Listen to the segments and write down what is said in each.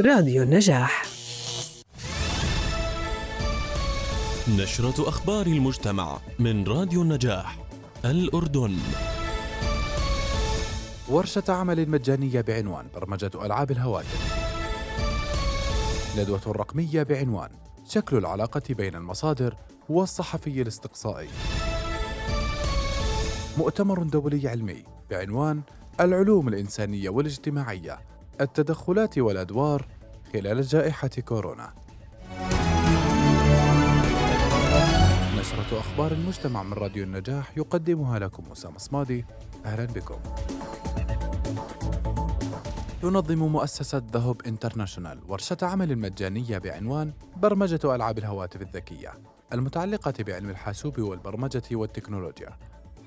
راديو النجاح. نشرة أخبار المجتمع من راديو النجاح الأردن. ورشة عمل مجانية بعنوان برمجة ألعاب الهواتف. ندوة رقمية بعنوان شكل العلاقة بين المصادر والصحفي الاستقصائي. مؤتمر دولي علمي بعنوان العلوم الإنسانية والاجتماعية التدخلات والأدوار خلال جائحة كورونا. نشرة أخبار المجتمع من راديو النجاح يقدمها لكم أسامة صمادي. أهلا بكم. تنظم مؤسسة ذهب انترناشونال ورشة عمل مجانية بعنوان برمجة ألعاب الهواتف الذكية المتعلقة بعلم الحاسوب والبرمجة والتكنولوجيا.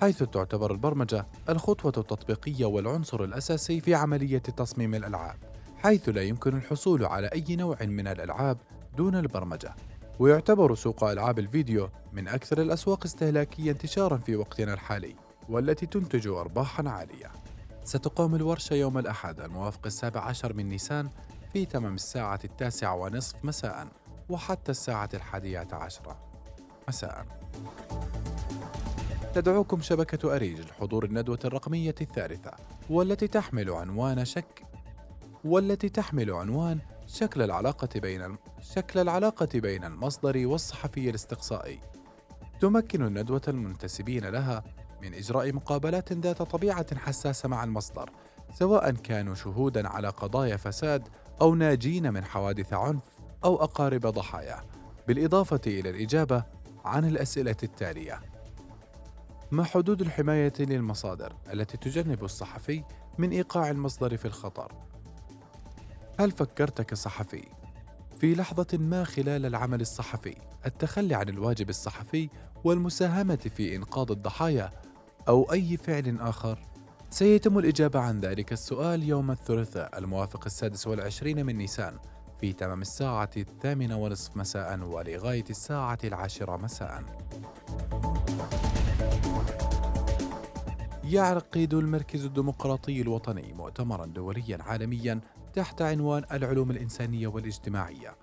حيث تعتبر البرمجة الخطوة التطبيقية والعنصر الأساسي في عملية تصميم الألعاب حيث لا يمكن الحصول على أي نوع من الألعاب دون البرمجة. ويعتبر سوق ألعاب الفيديو من أكثر الأسواق استهلاكية انتشارا في وقتنا الحالي والتي تنتج أرباحا عالية. ستقام الورشة يوم الأحد الموافق السابع عشر من نيسان في تمام الساعة التاسعة ونصف مساء وحتى الساعة الحادية عشرة مساء. تدعوكم شبكة أريج لحضور الندوة الرقمية الثالثة والتي تحمل عنوان شك والتي تحمل عنوان شكل العلاقة بين الم... شكل العلاقة بين المصدر والصحفي الاستقصائي. تمكن الندوة المنتسبين لها من إجراء مقابلات ذات طبيعة حساسة مع المصدر، سواء كانوا شهودا على قضايا فساد أو ناجين من حوادث عنف أو أقارب ضحايا، بالإضافة إلى الإجابة عن الأسئلة التالية: ما حدود الحماية للمصادر التي تجنب الصحفي من إيقاع المصدر في الخطر؟ هل فكرت كصحفي في لحظة ما خلال العمل الصحفي التخلي عن الواجب الصحفي والمساهمة في إنقاذ الضحايا أو أي فعل آخر؟ سيتم الإجابة عن ذلك السؤال يوم الثلاثاء الموافق السادس والعشرين من نيسان في تمام الساعة الثامنة ونصف مساء ولغاية الساعة العاشرة مساء. يعقد المركز الديمقراطي الوطني مؤتمرا دوليا عالميا تحت عنوان العلوم الإنسانية والاجتماعية.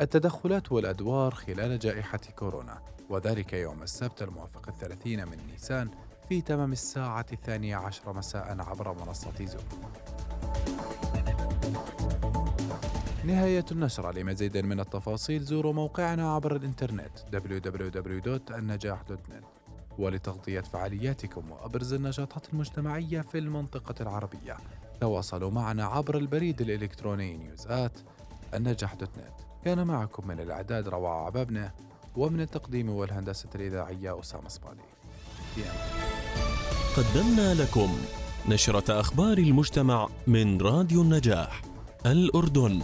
التدخلات والأدوار خلال جائحة كورونا وذلك يوم السبت الموافق الثلاثين من نيسان في تمام الساعة الثانية عشر مساء عبر منصة زوم. نهاية النشرة لمزيد من التفاصيل زوروا موقعنا عبر الإنترنت www.النجاح.net ولتغطية فعالياتكم وأبرز النشاطات المجتمعية في المنطقة العربية. تواصلوا معنا عبر البريد الإلكتروني نيوزات النجاح دوت نت. كان معكم من الإعداد رواع عبابنة ومن التقديم والهندسة الإذاعية أسامة صبالي. قدمنا لكم نشرة أخبار المجتمع من راديو النجاح الأردن.